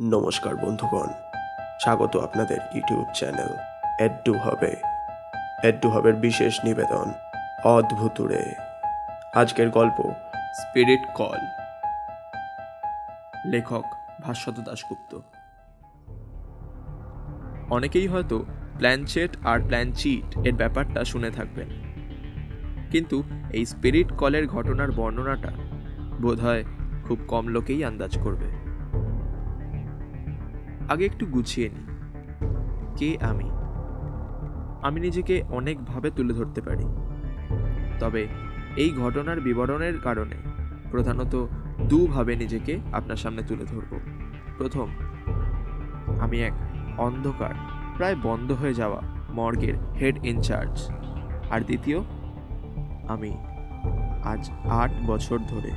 নমস্কার বন্ধুগণ, স্বাগত আপনাদের ইউটিউব চ্যানেল এড্ডু হবে। এড্ডু হবের বিশেষ নিবেদন অদ্ভুতুরে আজকের গল্প স্পিরিট কল লেখক ভাস্বত দাশগুপ্ত। অনেকেই হয়তো প্ল্যানচেট আর প্ল্যানচিট এর ব্যাপারটা শুনে থাকবেন। কিন্তু এই স্পিরিট কলের ঘটনার বর্ণনাটা বোধহয় খুব কম লোকেই আন্দাজ করবে। আগে একটু গুছিয়ে নিই। কে আমি? আমি নিজেকে অনেকভাবে তুলে ধরতে পারি। তবে এই ঘটনার বিবরণের কারণে প্রধানত দুভাবে নিজেকে আপনার সামনে তুলে ধরব। প্রথম, আমি এক অন্ধকার, প্রায় বন্ধ হয়ে যাওয়া মর্গের হেড ইনচার্জ আর দ্বিতীয়, আমি আজ আট বছর ধরে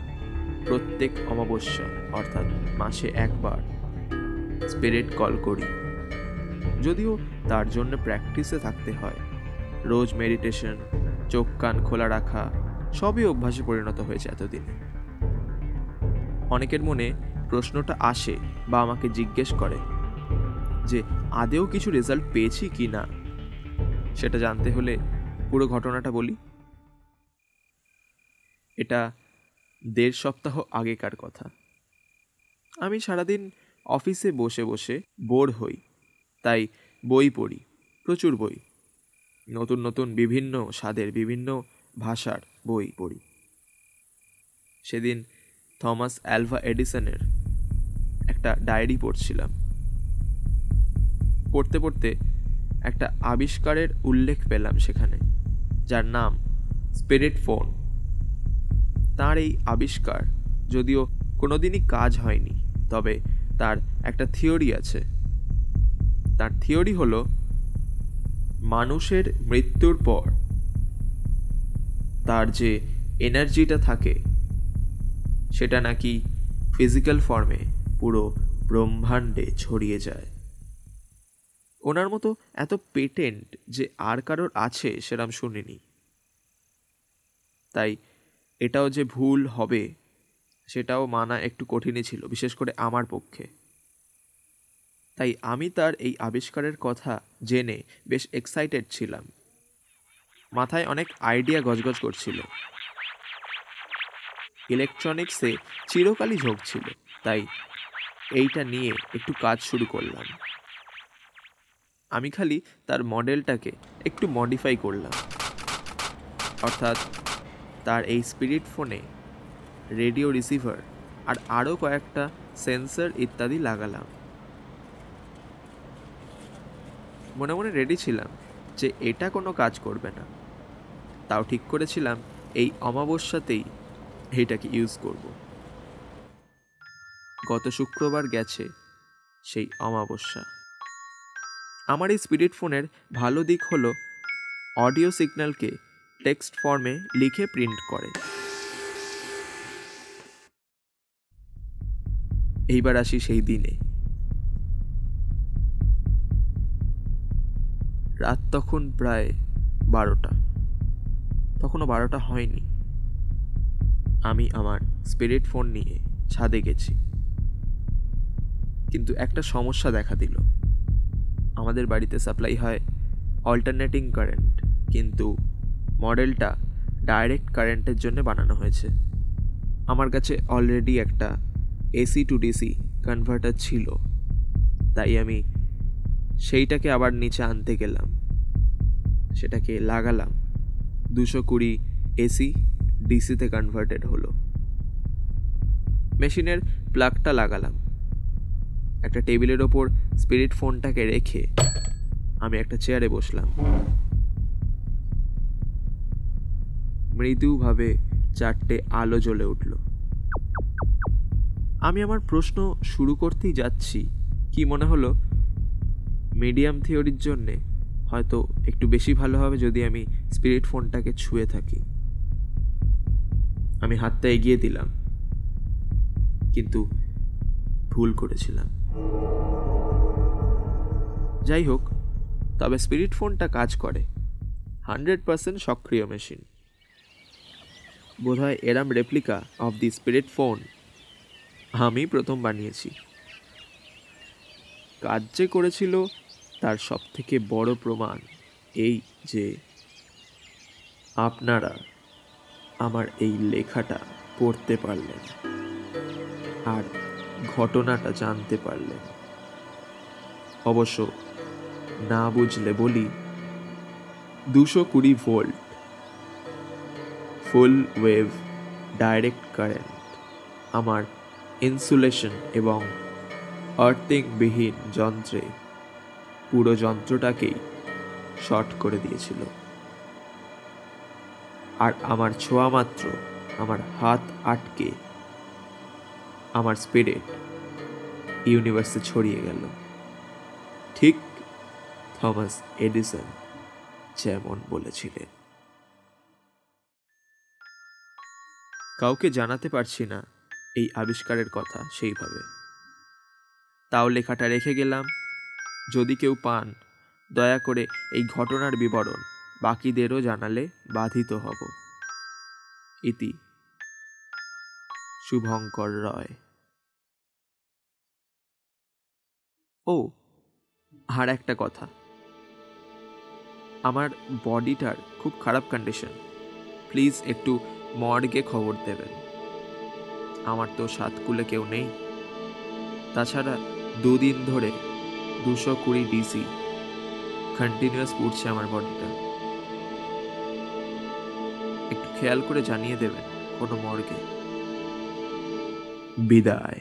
প্রত্যেক অমাবস্যা, অর্থাৎ মাসে একবার স্পিরিট কল করি। যদিও তার জন্য প্র্যাকটিসে থাকতে হয়। রোজ মেডিটেশন, চোখ কান খোলা রাখা, সবই অভ্যাসে পরিণত হয়েছে এতদিনে। অনেকের মনে প্রশ্নটা আসে বা আমাকে জিজ্ঞেস করে যে, আদেও কিছু রেজাল্ট পেয়েছি কি না? সেটা জানতে হলে পুরো ঘটনাটা বলি। এটা দেড় সপ্তাহ আগেকার কথা। আমি সারাদিন অফিসে বসে বসে বোর হই, তাই বই পড়ি, প্রচুর বই। নতুন নতুন বিভিন্ন স্বাদের বিভিন্ন ভাষার বই পড়ি। সেদিন থমাস অ্যালভা এডিসনের একটা ডায়েরি পড়ছিলাম। পড়তে পড়তে একটা আবিষ্কারের উল্লেখ পেলাম সেখানে, যার নাম স্পিরিট ফোন। তার এই আবিষ্কার যদিও কোনোদিনই কাজ হয়নি, তবে তার একটা থিওরি আছে। তার থিওরি হলো, মানুষের মৃত্যুর পর তার যে এনার্জিটা থাকে, সেটা নাকি ফিজিক্যাল ফর্মে পুরো ব্রহ্মাণ্ডে ছড়িয়ে যায়। ওনার মতো এত পেটেন্ট যে আর কারোর আছে সেরাম শুনিনি। তাই এটাও যে ভুল হবে সেটাও মানা একটু কঠিনই ছিল, বিশেষ করে আমার পক্ষে। তাই আমি তার এই আবিষ্কারের কথা জেনে বেশ এক্সাইটেড ছিলাম। মাথায় অনেক আইডিয়া গজগজ করছিল। ইলেকট্রনিক্সে চিরকালই ঝোঁক ছিল, তাই এইটা নিয়ে একটু কাজ শুরু করলাম। আমি খালি তার মডেলটাকে একটু মডিফাই করলাম। অর্থাৎ তার এই স্পিরিট ফোনে রেডিও রিসিভার আর আরও কয়েকটা সেন্সর ইত্যাদি লাগালাম। মনে মনে রেডি ছিলাম যে এটা কোনো কাজ করবে না। তাও ঠিক করেছিলাম এই অমাবস্যাতেই এইটাকে ইউজ করব। গত শুক্রবার গেছে সেই অমাবস্যা। আমার এই স্পিরিট ফোনের ভালো দিক হলো অডিও সিগন্যালকে টেক্সট ফর্মে লিখে প্রিন্ট করে। এইবার আসি সেই দিনে। রাত তখন প্রায় বারোটা। তখনও বারোটা হয়নি। আমি আমার স্পিরিট ফোন নিয়ে ছাদে গেছি। কিন্তু একটা সমস্যা দেখা দিল। আমাদের বাড়িতে সাপ্লাই হয় অল্টারনেটিং কারেন্ট, কিন্তু মডেলটা ডাইরেক্ট কারেন্টের জন্য বানানো হয়েছে। আমার কাছে অলরেডি একটা এসি টু ডিসি কনভার্টার ছিল। তাই আমি সেইটাকে আবার নিচে আনতে গেলাম। সেটাকে লাগালাম। দুশো কুড়ি এসি ডিসিতে কনভার্টেড হলো। মেশিনের প্লাগটা লাগালাম। একটা টেবিলের ওপর স্পিরিট ফোনটাকে রেখে আমি একটা চেয়ারে বসলাম। মৃদুভাবে চারটে আলো জ্বলে উঠল। আমি আমার প্রশ্ন শুরু করতেই যাচ্ছি। কি মনে হলো? মিডিয়াম থিওরির জন্যে হয়তো একটু বেশি ভালো হবে যদি আমি স্পিরিট ফোনটাকে ছুঁয়ে থাকি। আমি হাতটা এগিয়ে দিলাম, কিন্তু ভুল করেছিলাম। যাই হোক, তবে স্পিরিট ফোনটা কাজ করে। হান্ড্রেড পার্সেন্ট সক্রিয় মেশিন। বোধহয় এরাম replica of the spirit phone আমি প্রথম বানিয়েছি। কাজ যে করেছিল তার সব থেকে বড় প্রমাণ এই যে আপনারা আমার এই লেখাটা পড়তে পারলেন আর ঘটনাটা জানতে পারলেন। অবশ্য না বুঝলে বলি, দুশো কুড়ি volt, full wave direct current আমার ইনসুলেশন এবং আর্থিংবিহীন যন্ত্রে পুরো যন্ত্রটাকেই শর্ট করে দিয়েছিল। আর আমার ছোঁয়া মাত্র আমার হাত আটকে আমার স্পিরিট ইউনিভার্সে ছড়িয়ে গেল। ঠিক থমাস এডিসন যেমন বলেছিলেন। কাউকে জানাতে পারছি না এই আবিষ্কারের কথা সেইভাবে। তাও লেখাটা রেখে গেলাম। যদি কেউ পান, দয়া করে এই ঘটনার বিবরণ বাকিদেরও জানালে বাধিত হব। ইতি। শুভঙ্কর রয়। ও আর একটা কথা। আমার বডিটার খুব খারাপ কন্ডিশন প্লিজ একটু মর্গে খবর দেবেন। আমার তো সাতকুলে কেউ নেই। তাছাড়া দুদিন ধরে দুশো কুড়ি ডিসি কন্টিনিউয়াস উঠছে আমার বডিটা একটু খেয়াল করে জানিয়ে দেবেন কোনো মর্গে বিদায়।